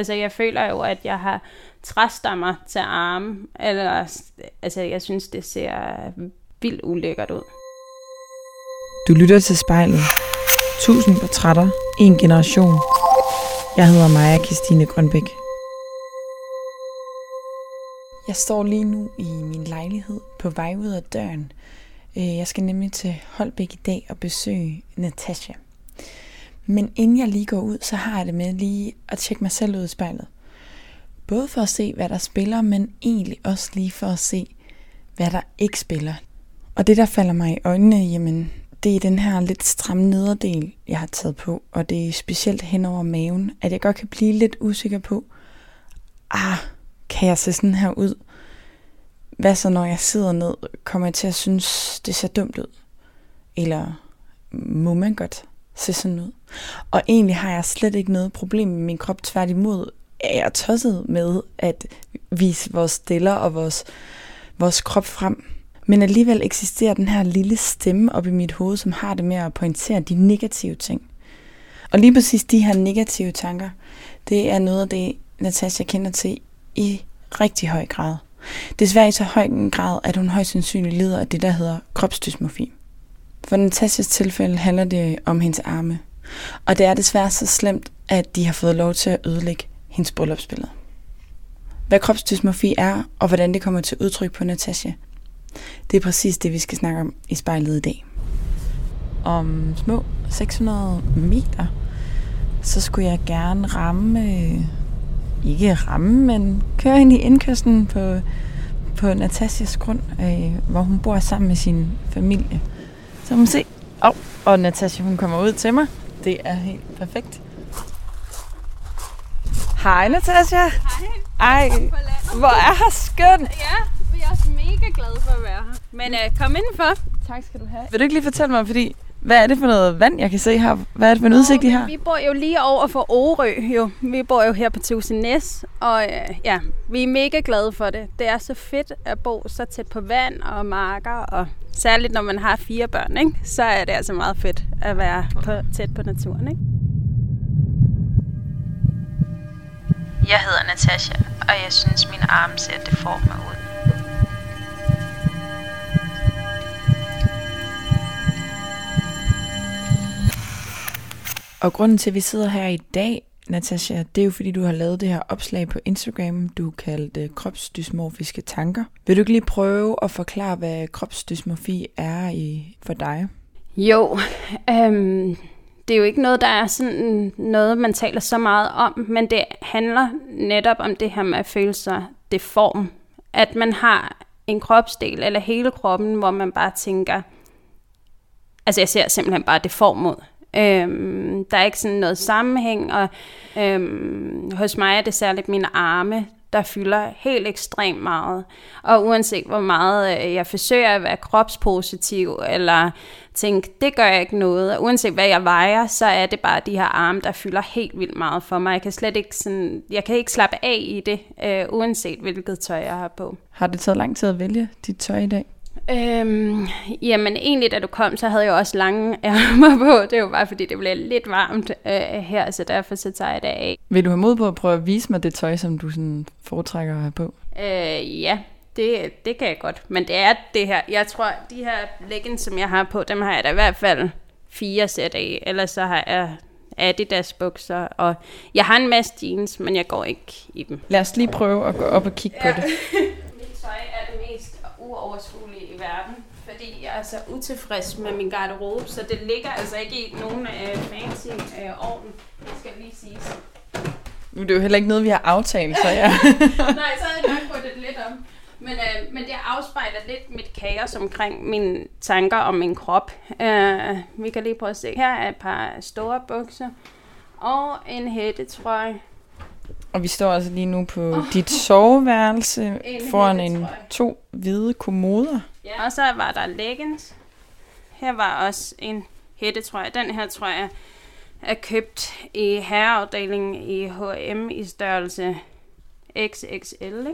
Altså, jeg føler jo, at jeg har træstammer til arme, eller altså, jeg synes, det ser vildt ulækkert ud. Du lytter til spejlet. Tusind portrætter, en generation. Jeg hedder Maja Christine Grønbæk. Jeg står lige nu i min lejlighed på vej ud af døren. Øh, jeg skal nemlig til Holbæk i dag og besøge Natasha. Men inden jeg lige går ud, så har jeg det med lige at tjekke mig selv ud i spejlet. Både for at se, hvad der spiller, men egentlig også lige for at se, hvad der ikke spiller. Og det, der falder mig i øjnene, jamen, det er den her lidt stramme nederdel, jeg har taget på. Og det er specielt hen over maven, at jeg godt kan blive lidt usikker på, ah, kan jeg se sådan her ud? Hvad så, når jeg sidder ned, kommer jeg til at synes, det ser dumt ud? Eller må man godt se sådan ud? Og egentlig har jeg slet ikke noget problem med min krop. Tværtimod er jeg tosset med at vise vores stiller og vores, vores krop frem. Men alligevel eksisterer den her lille stemme op i mit hoved, som har det med at pointere de negative ting. Og lige præcis de her negative tanker, det er noget af det, Natasha kender til i rigtig høj grad. Desværre i så høj en grad, at hun højst sandsynligt lider af det, der hedder kropsdysmofi. For Natasjas tilfælde handler det om hendes arme. Og det er desværre så slemt, at de har fået lov til at ødelægge hendes bryllupsbillede. Hvad kropsdysmorfi er, og hvordan det kommer til udtryk på Natasha, det er præcis det, vi skal snakke om i spejlet i dag. Om små 600 meter, så skulle jeg gerne ramme, ikke ramme, men køre ind i indkørslen på, på Natasjas grund, øh, hvor hun bor sammen med sin familie. Så hun se, oh, og Natasha hun kommer ud til mig. Det er helt perfekt. Hej Natasha. Hej. Ej, hvor er her skønt. Ja, vi er også mega glade for at være her. Men uh, kom indenfor. Tak skal du have. Vil du ikke lige fortælle mig, fordi hvad er det for noget vand, jeg kan se her? Hvad er det for en udsigt, I har? Vi bor jo lige over for Orø, jo. Vi bor jo her på Næs, og uh, ja, vi er mega glade for det. Det er så fedt at bo så tæt på vand og marker, og særligt når man har fire børn, ikke? så er det altså meget fedt at være på, tæt på naturen. Ikke? Jeg hedder Natasha, og jeg synes, min arm ser deforme ud. Og grunden til, at vi sidder her i dag, Natasha, det er jo fordi, du har lavet det her opslag på Instagram, du kaldte øh, kropsdysmorfiske tanker. Vil du ikke lige prøve at forklare, hvad kropsdysmorfi er i, for dig? Jo, øhm, det er jo ikke noget, der er sådan noget, man taler så meget om, men det handler netop om det her med at føle sig deform. At man har en kropsdel eller hele kroppen, hvor man bare tænker, altså jeg ser simpelthen bare deform ud. Øhm, der er ikke sådan noget sammenhæng, og øhm, hos mig er det særligt mine arme, der fylder helt ekstremt meget. Og uanset hvor meget øh, jeg forsøger at være kropspositiv, eller tænke, det gør jeg ikke noget, og uanset hvad jeg vejer, så er det bare de her arme, der fylder helt vildt meget for mig. Jeg kan slet ikke, sådan, jeg kan ikke slappe af i det, øh, uanset hvilket tøj jeg har på. Har det taget lang tid at vælge dit tøj i dag? Øhm, jamen egentlig, da du kom, så havde jeg også lange ærmer på. Det var bare fordi, det blev lidt varmt øh, her, så derfor så tager jeg det af. Vil du have mod på at prøve at vise mig det tøj, som du sådan foretrækker at have på? Øh, ja, det, det kan jeg godt. Men det er det her. Jeg tror, de her leggings, som jeg har på, dem har jeg da i hvert fald fire sæt af. Ellers så har jeg Adidas bukser, og jeg har en masse jeans, men jeg går ikke i dem. Lad os lige prøve at gå op og kigge ja. på det. Mit tøj er det mest uoverskuelige i verden, fordi jeg er så utilfreds med min garderobe, så det ligger altså ikke i nogen øh, fancy øh, ovn, det skal lige sige. Nu er det jo heller ikke noget, vi har aftalt, så ja. Nej, så havde jeg nok fået det lidt om. Men, øh, men det afspejler lidt mit kaos omkring mine tanker om min krop. Øh, vi kan lige prøve at se. Her er et par store bukser og en hættetrøje. Og vi står altså lige nu på oh. dit soveværelse en foran en to hvide kommoder. Ja. Og så var der leggings. Her var også en hættetrøje. Den her trøje er købt i herreafdelingen i H&M i størrelse XXL. Ikke?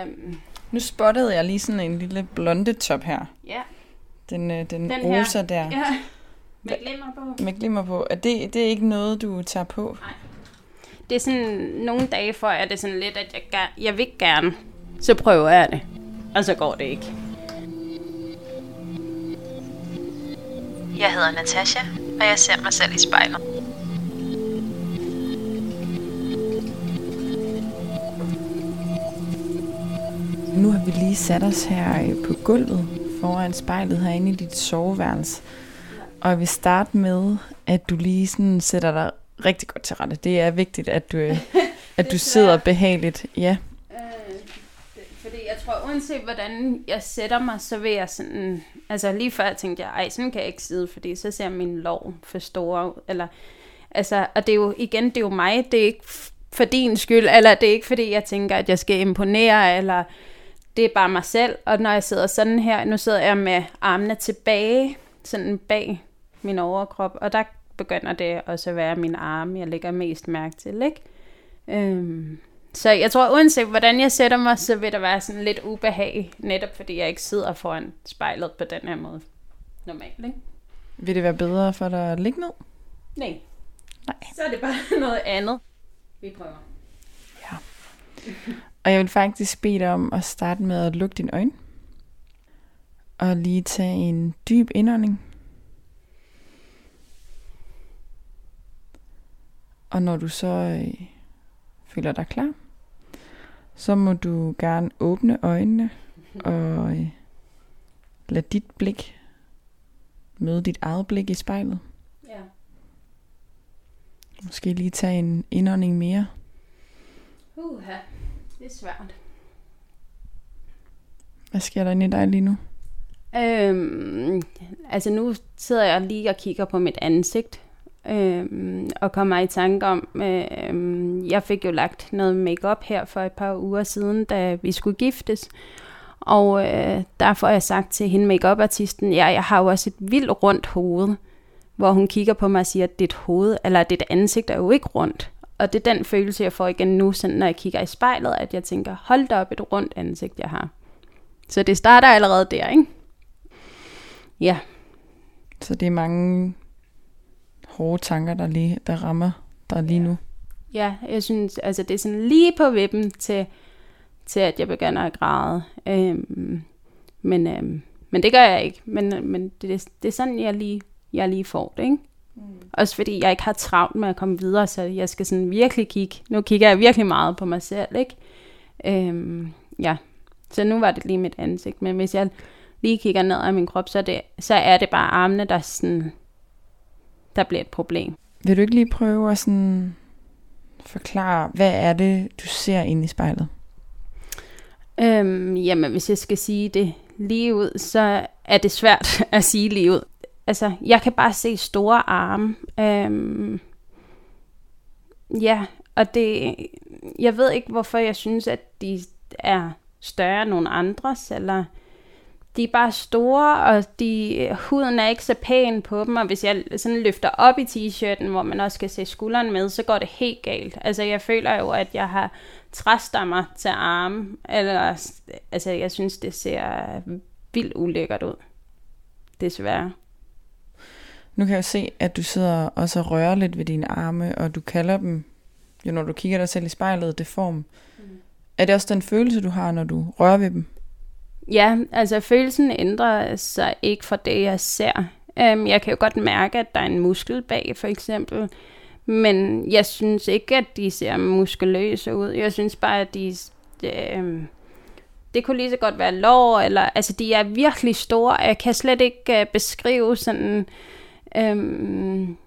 Øhm. Nu spottede jeg lige sådan en lille blonde top her. Ja. Den, øh, den, den rosa her. der. Ja. Med glimmer på. Med glimmer på. Er det, det er ikke noget, du tager på? Nej. Det er sådan, nogle dage for, at det er sådan lidt, at jeg, gerne, jeg vil gerne, så prøver jeg det, og så går det ikke. Jeg hedder Natasha, og jeg ser mig selv i spejlet. Nu har vi lige sat os her øh, på gulvet foran spejlet herinde i dit soveværelse. Og jeg vil starte med, at du lige sådan sætter dig rigtig godt til rette. Det er vigtigt, at du, øh, at du sidder behageligt. Ja. Øh, fordi jeg tror, uanset hvordan jeg sætter mig, så vil jeg sådan... Altså lige før jeg tænkte jeg, ej, sådan kan jeg ikke sidde, fordi så ser min lov for store ud. Eller, altså, og det er jo, igen, det er jo mig. Det er ikke for din skyld, eller det er ikke fordi, jeg tænker, at jeg skal imponere, eller det er bare mig selv. Og når jeg sidder sådan her, nu sidder jeg med armene tilbage, sådan bag min overkrop, og der begynder det også at være min arme, jeg lægger mest mærke til, ikke? Øhm, så jeg tror, uanset hvordan jeg sætter mig, så vil der være sådan lidt ubehag, netop fordi jeg ikke sidder foran spejlet på den her måde. Normalt, ikke? Vil det være bedre for dig at ligge ned? Nej. Nej. Så er det bare noget andet, vi prøver. Ja. Og jeg vil faktisk bede dig om at starte med at lukke dine øjne. Og lige tage en dyb indånding. Og når du så øh, føler dig klar, så må du gerne åbne øjnene og øh, lad dit blik møde dit eget blik i spejlet. Ja. Måske lige tage en indånding mere. Uha, det er svært. Hvad sker der inde i dig lige nu? Øhm, altså nu sidder jeg lige og kigger på mit ansigt, øhm, og kommer i tanke om, øh, jeg fik jo lagt noget makeup her for et par uger siden, da vi skulle giftes. Og øh, derfor får jeg sagt til hende, makeup-artisten, ja, jeg har jo også et vildt rundt hoved, hvor hun kigger på mig og siger, at dit hoved, eller dit ansigt er jo ikke rundt. Og det er den følelse, jeg får igen nu, sådan, når jeg kigger i spejlet, at jeg tænker, hold da op et rundt ansigt, jeg har. Så det starter allerede der, ikke? Ja. Så det er mange hårde tanker, der, lige, der rammer dig lige nu. Ja, jeg synes, altså det er sådan lige på vippen til, til at jeg begynder at græde. Øhm, men, øhm, men det gør jeg ikke. Men, men det, det er sådan, jeg lige, jeg lige får det, ikke? Mm. Også fordi jeg ikke har travlt med at komme videre, så jeg skal sådan virkelig kigge. Nu kigger jeg virkelig meget på mig selv, ikke? Øhm, ja, så nu var det lige mit ansigt. Men hvis jeg lige kigger ned af min krop, så er det, så er det bare armene, der sådan, der bliver et problem. Vil du ikke lige prøve at sådan forklare, hvad er det, du ser ind i spejlet? Øhm, jamen, hvis jeg skal sige det lige ud, så er det svært at sige lige ud. Altså, jeg kan bare se store arme. Øhm, ja, og det, jeg ved ikke, hvorfor jeg synes, at de er større end nogle andres, eller de er bare store, og de, huden er ikke så pæn på dem, og hvis jeg sådan løfter op i t-shirten, hvor man også kan se skulderen med, så går det helt galt. Altså jeg føler jo, at jeg har træstammer til arme, eller altså jeg synes, det ser vildt ulækkert ud. Desværre. Nu kan jeg se, at du sidder og rører lidt ved dine arme, og du kalder dem, jo når du kigger dig selv i spejlet, det form. Mm. Er det også den følelse, du har, når du rører ved dem? Ja, altså følelsen ændrer sig ikke fra det, jeg ser. Øhm, jeg kan jo godt mærke, at der er en muskel bag, for eksempel. Men jeg synes ikke, at de ser muskuløse ud. Jeg synes bare, at de... Um, det kunne lige så godt være lår, eller... Altså, de er virkelig store. Jeg kan slet ikke øh, beskrive sådan... Um,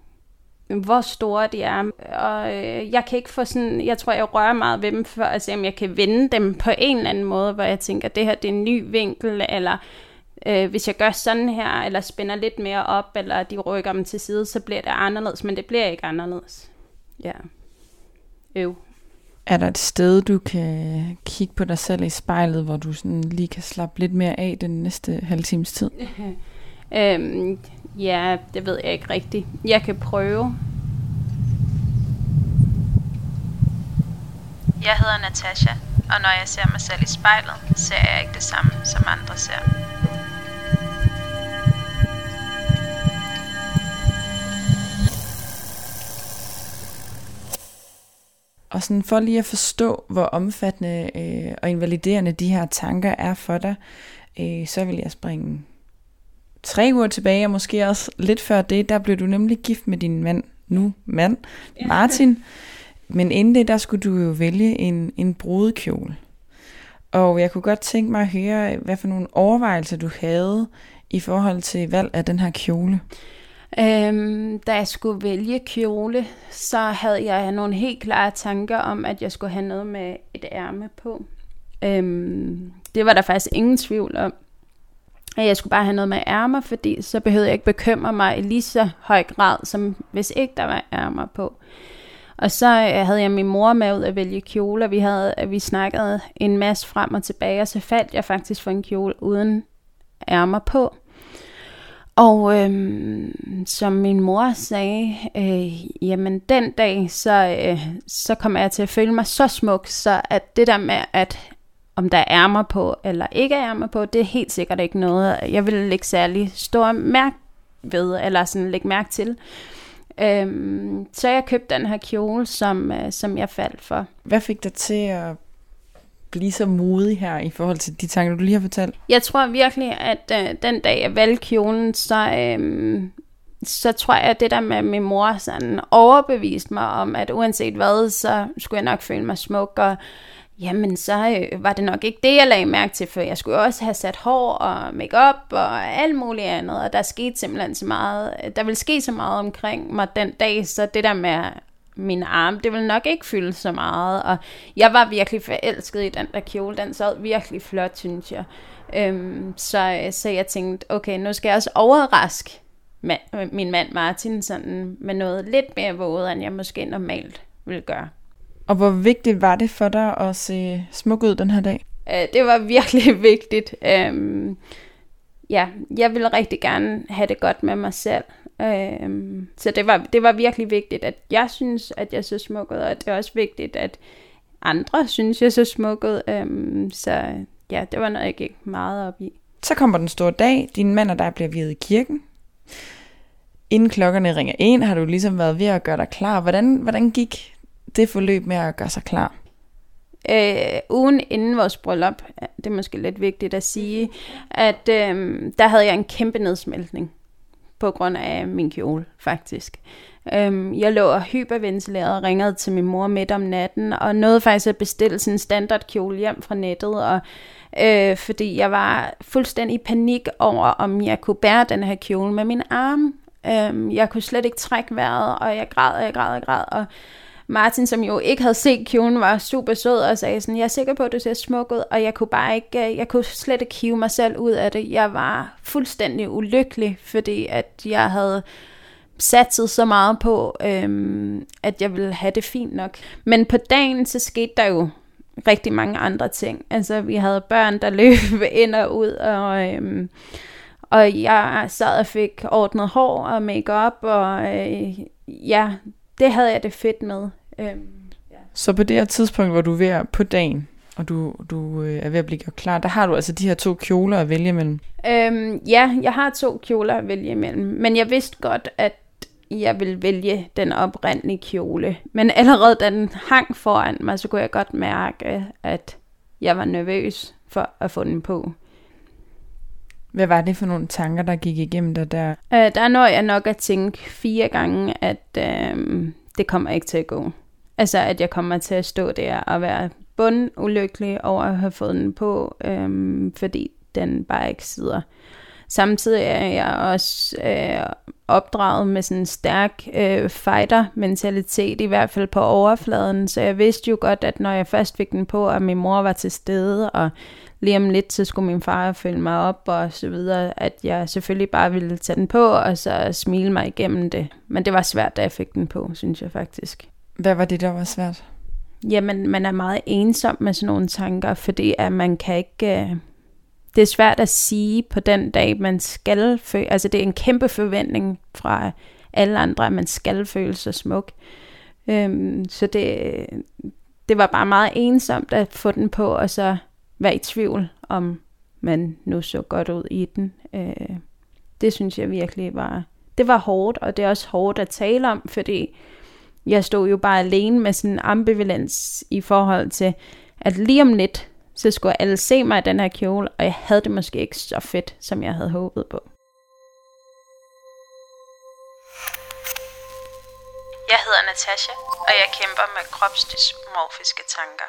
hvor store de er. Og øh, jeg kan ikke få sådan, jeg tror, jeg rører meget ved dem, for at se, om jeg kan vende dem på en eller anden måde, hvor jeg tænker, det her det er en ny vinkel, eller øh, hvis jeg gør sådan her, eller spænder lidt mere op, eller de rykker dem til side, så bliver det anderledes, men det bliver ikke anderledes. Ja. Øv. Er der et sted, du kan kigge på dig selv i spejlet, hvor du sådan lige kan slappe lidt mere af den næste halve times tid? øhm, Ja, det ved jeg ikke rigtigt. Jeg kan prøve. Jeg hedder Natasha, og når jeg ser mig selv i spejlet, ser jeg ikke det samme, som andre ser. Og sådan for lige at forstå, hvor omfattende øh, og invaliderende de her tanker er for dig, øh, så vil jeg springe tre uger tilbage, og måske også lidt før det, der blev du nemlig gift med din mand, nu mand, Martin. Men inden det, der skulle du jo vælge en, en brudekjole. Og jeg kunne godt tænke mig at høre, hvad for nogle overvejelser du havde i forhold til valg af den her kjole. Øhm, da jeg skulle vælge kjole, så havde jeg nogle helt klare tanker om, at jeg skulle have noget med et ærme på. Øhm, det var der faktisk ingen tvivl om. At jeg skulle bare have noget med ærmer, fordi så behøvede jeg ikke bekymre mig i lige så høj grad, som hvis ikke der var ærmer på. Og så øh, havde jeg min mor med ud at vælge kjoler. Vi havde vi snakkede en masse frem og tilbage, og så faldt jeg faktisk for en kjole uden ærmer på. Og øhm, som min mor sagde, øh, jamen den dag, så, øh, så kommer jeg til at føle mig så smuk, så at det der med, at om der er ærmer på eller ikke er ærmer på, det er helt sikkert ikke noget, jeg vil lægge særlig stor mærke ved, eller sådan lægge mærke til. Øhm, så jeg købte den her kjole, som, øh, som jeg faldt for. Hvad fik dig til at blive så modig her i forhold til de tanker, du lige har fortalt? Jeg tror virkelig, at øh, den dag jeg valgte kjolen, så, øh, så tror jeg, at det der med min mor sådan overbeviste mig om, at uanset hvad, så skulle jeg nok føle mig smuk, og jamen så øh, var det nok ikke det, jeg lagde mærke til, for jeg skulle også have sat hår og makeup og alt muligt andet, og der skete simpelthen så meget, der ville ske så meget omkring mig den dag, så det der med min arm, det ville nok ikke fylde så meget, og jeg var virkelig forelsket i den der kjole, den sad virkelig flot, synes jeg. Øhm, så, øh, så jeg tænkte, okay, nu skal jeg også overraske man, min mand Martin sådan, med noget lidt mere våget, end jeg måske normalt ville gøre. Og hvor vigtigt var det for dig at se smuk ud den her dag? Øh, det var virkelig vigtigt. Øhm, ja, jeg ville rigtig gerne have det godt med mig selv. Øhm, så det var, det var virkelig vigtigt, at jeg synes, at jeg så smuk ud, og det er også vigtigt, at andre synes, jeg så smuk ud. Øhm, så ja, det var noget, jeg gik meget op i. Så kommer den store dag. Din mand og dig bliver videt i kirken. Inden klokkerne ringer ind, har du ligesom været ved at gøre dig klar. Hvordan, hvordan gik det forløb med at gøre sig klar? Øh, ugen inden vores bryllup, det er måske lidt vigtigt at sige, at øh, der havde jeg en kæmpe nedsmeltning på grund af min kjole, faktisk. Øhm, jeg lå og hyperventilerede og ringede til min mor midt om natten, og nåede faktisk at bestille sådan en standard kjole hjem fra nettet, og øh, fordi jeg var fuldstændig i panik over, om jeg kunne bære den her kjole med min arm. Øhm, jeg kunne slet ikke trække vejret, og jeg græd, og jeg græd, og jeg græd, og Martin, som jo ikke havde set kjolen, var super sød og sagde sådan, jeg er sikker på, at du ser smuk ud, og jeg kunne bare ikke, øh, jeg kunne slet ikke hive mig selv ud af det. Jeg var fuldstændig ulykkelig, fordi at jeg havde satset så meget på, øhm, at jeg ville have det fint nok. Men på dagen, så skete der jo rigtig mange andre ting. Altså, vi havde børn, der løb ind og ud, og, øhm, og jeg sad og fik ordnet hår og makeup og øh, ja, det havde jeg det fedt med. Øhm, ja. Så på det her tidspunkt, hvor du er ved på dagen, og du, du øh, er ved at blive gjort klar, der har du altså de her to kjoler at vælge imellem? Øhm, ja, jeg har to kjoler at vælge imellem, men jeg vidste godt, at jeg ville vælge den oprindelige kjole. Men allerede da den hang foran mig, så kunne jeg godt mærke, at jeg var nervøs for at få den på. Hvad var det for nogle tanker, der gik igennem dig der? Øh, der når jeg nok at tænke fire gange, at øh, det kommer ikke til at gå. Altså, at jeg kommer til at stå der og være bund ulykkelig over at have fået den på, øhm, fordi den bare ikke sidder. Samtidig er jeg også øh, opdraget med sådan en stærk øh, fighter-mentalitet, i hvert fald på overfladen, så jeg vidste jo godt, at når jeg først fik den på, at min mor var til stede, og lige om lidt, så skulle min far følge mig op og så videre, at jeg selvfølgelig bare ville tage den på, og så smile mig igennem det. Men det var svært, da jeg fik den på, synes jeg faktisk. Hvad var det, der var svært? Jamen, man er meget ensom med sådan nogle tanker, fordi at man kan ikke... Øh, det er svært at sige på den dag, man skal føle... Altså, det er en kæmpe forventning fra alle andre, at man skal føle sig smuk. Øhm, så det, det var bare meget ensomt at få den på, og så være i tvivl, om man nu så godt ud i den. Øh, det synes jeg virkelig var, det var hårdt, og det er også hårdt at tale om, fordi jeg stod jo bare alene med sådan en ambivalens i forhold til, at lige om lidt, så skulle alle se mig i den her kjole, og jeg havde det måske ikke så fedt, som jeg havde håbet på. Jeg hedder Natasha, og jeg kæmper med kropsdysmorfiske tanker.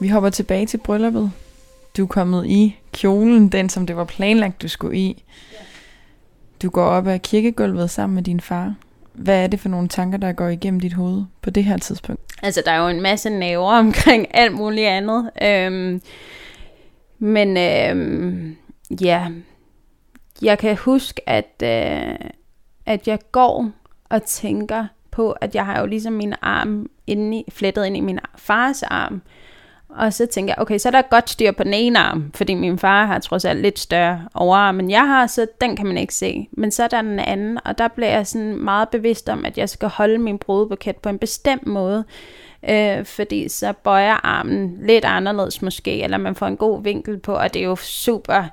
Vi hopper tilbage til brylluppet. Du er kommet i kjolen, den som det var planlagt, du skulle i. Du går op ad kirkegulvet sammen med din far. Hvad er det for nogle tanker, der går igennem dit hoved på det her tidspunkt? Altså, der er jo en masse naver omkring alt muligt andet. Øhm, men øhm, ja, jeg kan huske, at, øh, at jeg går og tænker på, at jeg har jo ligesom min arm inde i, flettet ind i min fars arm. Og så tænker jeg, okay, så er der godt styr på den ene arm, fordi min far har trods alt lidt større overarm, men jeg har, så den kan man ikke se. Men så er der den anden, og der bliver jeg sådan meget bevidst om, at jeg skal holde min brudebuket på en bestemt måde, øh, fordi så bøjer armen lidt anderledes måske, eller man får en god vinkel på, og det er jo super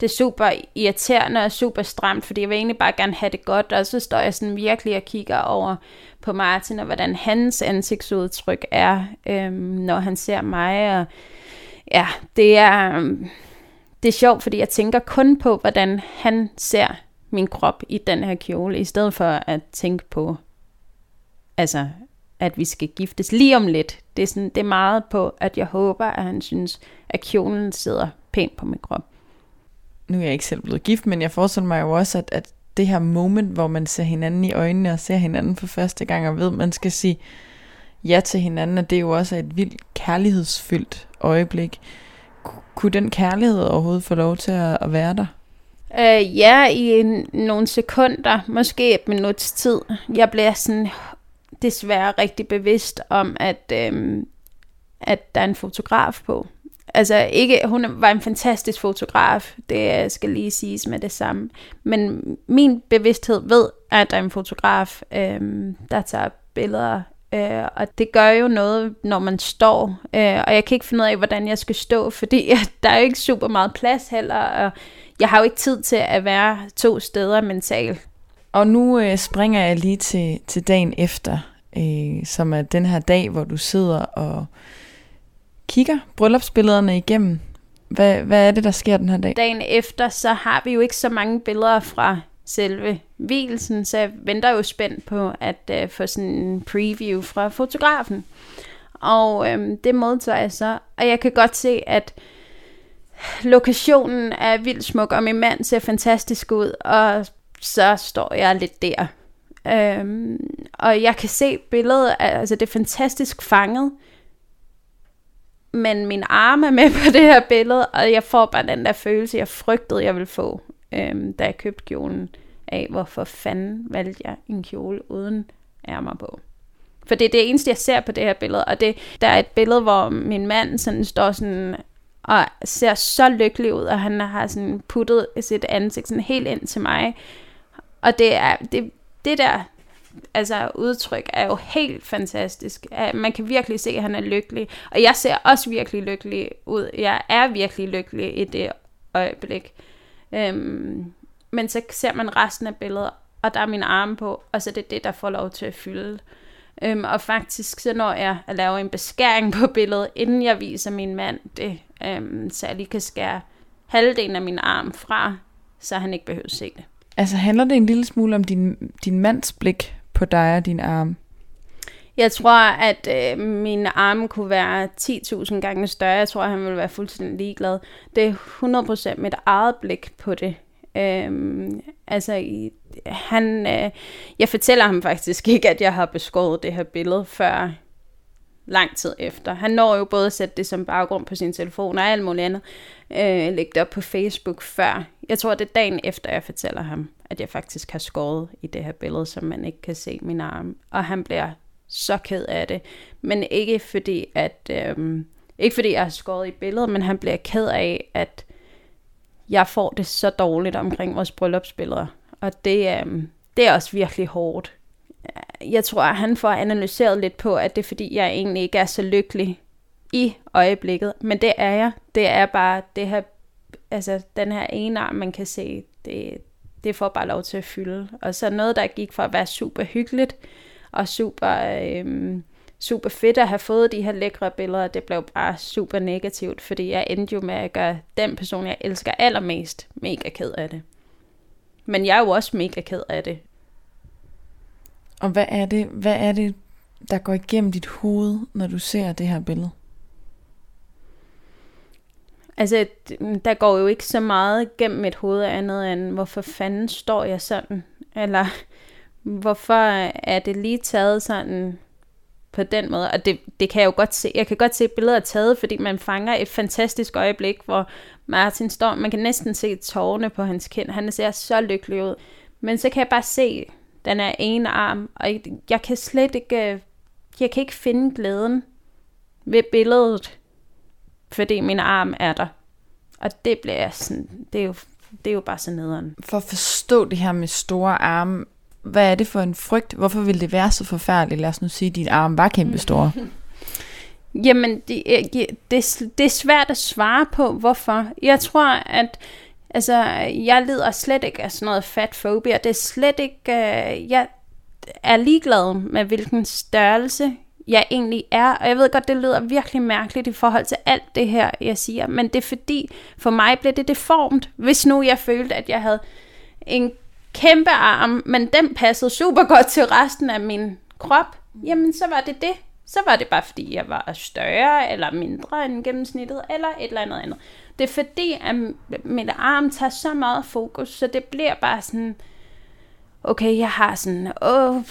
det er super irriterende og super stramt, fordi jeg vil egentlig bare gerne have det godt, og så står jeg sådan virkelig og kigger over på Martin, og hvordan hans ansigtsudtryk er, øhm, når han ser mig, og ja, det er, øhm, det er sjovt, fordi jeg tænker kun på, hvordan han ser min krop i den her kjole, i stedet for at tænke på, altså, at vi skal giftes lige om lidt. Det er, sådan, det er meget på, at jeg håber, at han synes, at kjolen sidder pænt på min krop nu er jeg ikke selv blevet gift, men jeg forestiller mig jo også, at, at det her moment, hvor man ser hinanden i øjnene og ser hinanden for første gang og ved, at man skal sige ja til hinanden, at det jo også er et vildt kærlighedsfyldt øjeblik. Kunne den kærlighed overhovedet få lov til at, at være der? Øh, ja, i en, nogle sekunder, måske et minuts tid. Jeg bliver sådan desværre rigtig bevidst om, at, øh, at der er en fotograf på. Altså ikke, hun var en fantastisk fotograf, det skal lige siges med det samme. Men min bevidsthed ved, at der er en fotograf, øh, der tager billeder Øh, og det gør jo noget, når man står. Øh, og jeg kan ikke finde ud af, hvordan jeg skal stå, fordi der er jo ikke super meget plads heller. Og jeg har jo ikke tid til at være to steder mentalt. Og nu øh, springer jeg lige til, til dagen efter, øh, som er den her dag, hvor du sidder og kigger bryllupsbillederne igennem. Hvad, hvad er det, der sker den her dag? Dagen efter, så har vi jo ikke så mange billeder fra selve hvilesen, så jeg venter jo spændt på at uh, få sådan en preview fra fotografen. Og øhm, det modtager jeg så, og jeg kan godt se, at lokationen er vildt smuk, og min mand ser fantastisk ud, og så står jeg lidt der. Øhm, og jeg kan se billedet, altså det er fantastisk fanget, men min arm er med på det her billede, og jeg får bare den der følelse, jeg frygtede, jeg ville få, øhm, da jeg købte kjolen af, hvorfor fanden valgte jeg en kjole uden ærmer på. For det er det eneste, jeg ser på det her billede, og det, der er et billede, hvor min mand sådan står sådan og ser så lykkelig ud, og han har sådan puttet sit ansigt sådan helt ind til mig. Og det er det, det der altså, udtryk er jo helt fantastisk. Man kan virkelig se, at han er lykkelig. Og jeg ser også virkelig lykkelig ud. Jeg er virkelig lykkelig i det øjeblik. Øhm, men så ser man resten af billedet, og der er min arme på, og så er det det, der får lov til at fylde. Øhm, og faktisk så når jeg at lave en beskæring på billedet, inden jeg viser min mand det, øhm, så jeg lige kan skære halvdelen af min arm fra, så han ikke behøver at se det. Altså handler det en lille smule om din, din mands blik på dig og din arm? Jeg tror, at øh, min arm kunne være 10.000 gange større. Jeg tror, han ville være fuldstændig ligeglad. Det er 100% mit eget blik på det. Øhm, altså, i, han, øh, jeg fortæller ham faktisk ikke, at jeg har beskåret det her billede før lang tid efter. Han når jo både at sætte det som baggrund på sin telefon og alt muligt andet. Øh, lægge det op på Facebook før. Jeg tror, det er dagen efter, jeg fortæller ham at jeg faktisk har skåret i det her billede, som man ikke kan se min arm. Og han bliver så ked af det. Men ikke fordi, at, øhm, ikke fordi jeg har skåret i billedet, men han bliver ked af, at jeg får det så dårligt omkring vores bryllupsbilleder. Og det, øhm, det er også virkelig hårdt. Jeg tror, at han får analyseret lidt på, at det er fordi, jeg egentlig ikke er så lykkelig i øjeblikket. Men det er jeg. Det er bare det her, altså den her ene arm, man kan se, det, det får bare lov til at fylde. Og så noget, der gik fra at være super hyggeligt, og super, øhm, super fedt at have fået de her lækre billeder. Det blev bare super negativt, fordi jeg endte jo med at gøre den person, jeg elsker allermest, mega ked af det. Men jeg er jo også mega ked af det. Og hvad er det, hvad er det der går igennem dit hoved, når du ser det her billede? Altså, der går jo ikke så meget gennem mit hoved andet end, hvorfor fanden står jeg sådan? Eller hvorfor er det lige taget sådan på den måde? Og det, det kan jeg jo godt se. Jeg kan godt se billeder taget, fordi man fanger et fantastisk øjeblik, hvor Martin står, man kan næsten se tårne på hans kind. Han ser så lykkelig ud. Men så kan jeg bare se den er ene arm, og jeg, jeg kan slet ikke, øh, jeg kan ikke finde glæden ved billedet fordi min arm er der. Og det bliver sådan, det er jo, det er jo bare så nederen. For at forstå det her med store arme, hvad er det for en frygt? Hvorfor vil det være så forfærdeligt? Lad os nu sige, at din arm var kæmpe store. Jamen, det, det, det er svært at svare på, hvorfor. Jeg tror, at altså, jeg lider slet ikke af sådan noget fatfobia. Det er slet ikke... Uh, jeg er ligeglad med, hvilken størrelse jeg egentlig er. Og jeg ved godt, det lyder virkelig mærkeligt i forhold til alt det her, jeg siger. Men det er fordi, for mig blev det deformt. Hvis nu jeg følte, at jeg havde en kæmpe arm, men den passede super godt til resten af min krop, jamen så var det det. Så var det bare fordi, jeg var større eller mindre end gennemsnittet, eller et eller andet andet. Det er fordi, at min arm tager så meget fokus, så det bliver bare sådan, okay, jeg har sådan, åh, et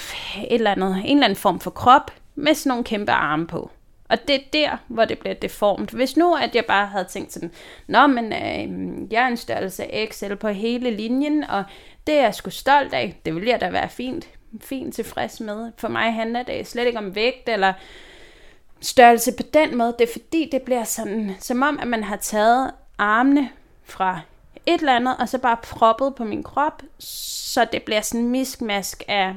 eller andet, en eller anden form for krop, med sådan nogle kæmpe arme på. Og det er der, hvor det bliver deformt. Hvis nu, at jeg bare havde tænkt sådan, Nå, men øh, jeg er en størrelse XL på hele linjen, og det er jeg sgu stolt af. Det ville jeg da være fint, fint tilfreds med. For mig handler det slet ikke om vægt eller størrelse på den måde. Det er fordi, det bliver sådan, som om, at man har taget armene fra et eller andet, og så bare proppet på min krop, så det bliver sådan en miskmask af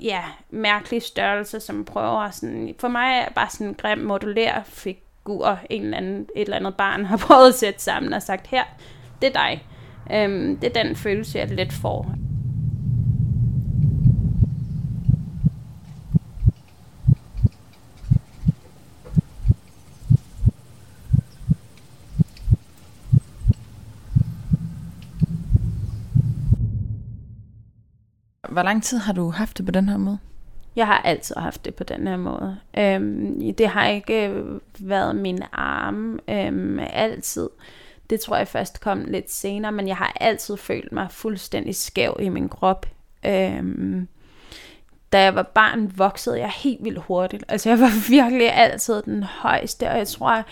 ja, mærkelig størrelse, som prøver sådan, for mig er bare sådan en grim modulær figur, en eller anden, et eller andet barn har prøvet at sætte sammen og sagt, her, det er dig. Øhm, det er den følelse, jeg lidt får. Hvor lang tid har du haft det på den her måde? Jeg har altid haft det på den her måde. Øhm, det har ikke øh, været min arm øhm, altid. Det tror jeg først kom lidt senere, men jeg har altid følt mig fuldstændig skæv i min krop. Øhm, da jeg var barn, voksede jeg helt vildt hurtigt. Altså jeg var virkelig altid den højeste, og jeg tror,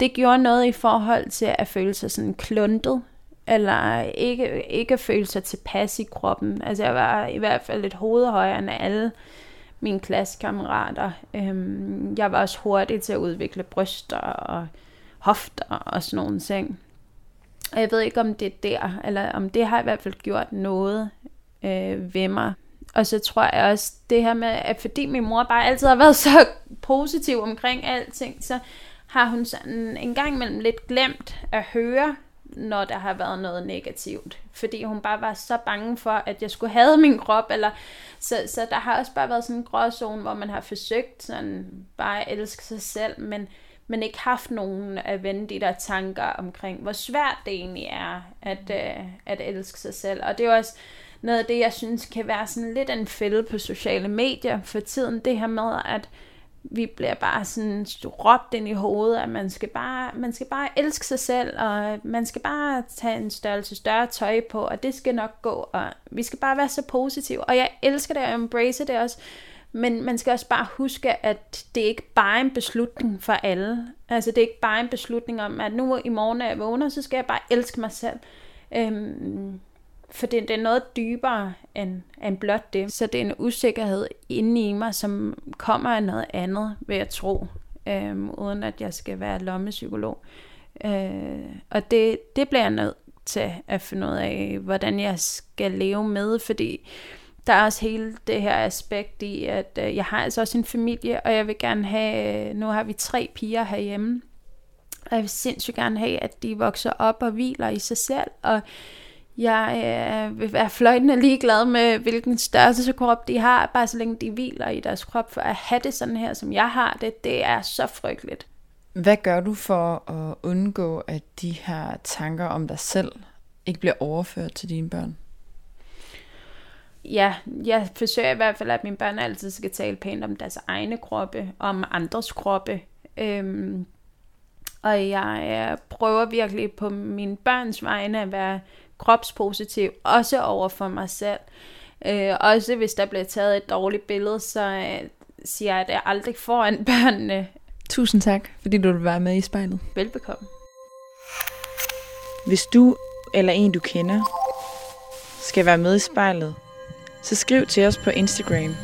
det gjorde noget i forhold til at føle sig sådan kluntet eller ikke, ikke føle sig tilpas i kroppen. Altså jeg var i hvert fald lidt hovedhøjere end alle mine klassekammerater. Øhm, jeg var også hurtig til at udvikle bryster og hofter og sådan nogle ting. Og jeg ved ikke, om det er der, eller om det har i hvert fald gjort noget øh, ved mig. Og så tror jeg også, det her med, at fordi min mor bare altid har været så positiv omkring alting, så har hun sådan en gang imellem lidt glemt at høre når der har været noget negativt. Fordi hun bare var så bange for, at jeg skulle have min krop. Eller, så, så der har også bare været sådan en gråzone, hvor man har forsøgt sådan bare at elske sig selv, men, men ikke haft nogen af de der tanker omkring, hvor svært det egentlig er at, øh, at elske sig selv. Og det er også noget af det, jeg synes kan være sådan lidt en fælde på sociale medier for tiden. Det her med, at vi bliver bare sådan råbt ind i hovedet, at man skal, bare, man skal bare elske sig selv, og man skal bare tage en størrelse større tøj på, og det skal nok gå, og vi skal bare være så positive. Og jeg elsker det, og embrace det også, men man skal også bare huske, at det er ikke bare en beslutning for alle. Altså det er ikke bare en beslutning om, at nu i morgen, er jeg vågner, så skal jeg bare elske mig selv. Øhm, for det, det er noget dybere end, end blot det. Så det er en usikkerhed inde i mig, som kommer af noget andet, vil jeg tro, øhm, uden at jeg skal være lommepsykolog. Øh, og det, det bliver jeg nødt til at finde ud af, hvordan jeg skal leve med, fordi der er også hele det her aspekt i, at øh, jeg har altså også en familie, og jeg vil gerne have, øh, nu har vi tre piger herhjemme, og jeg vil sindssygt gerne have, at de vokser op og hviler i sig selv, og jeg øh, vil være fløjtende ligeglad med, hvilken størrelse krop de har, bare så længe de hviler i deres krop. For at have det sådan her, som jeg har det, det er så frygteligt. Hvad gør du for at undgå, at de her tanker om dig selv ikke bliver overført til dine børn? Ja, jeg forsøger i hvert fald, at mine børn altid skal tale pænt om deres egne kroppe, om andres kroppe. Øhm, og jeg øh, prøver virkelig på mine børns vegne at være kropspositiv, også over for mig selv. Øh, også hvis der bliver taget et dårligt billede, så øh, siger jeg det aldrig foran børnene. Tusind tak, fordi du vil være med i spejlet. Velbekomme. Hvis du eller en du kender skal være med i spejlet, så skriv til os på Instagram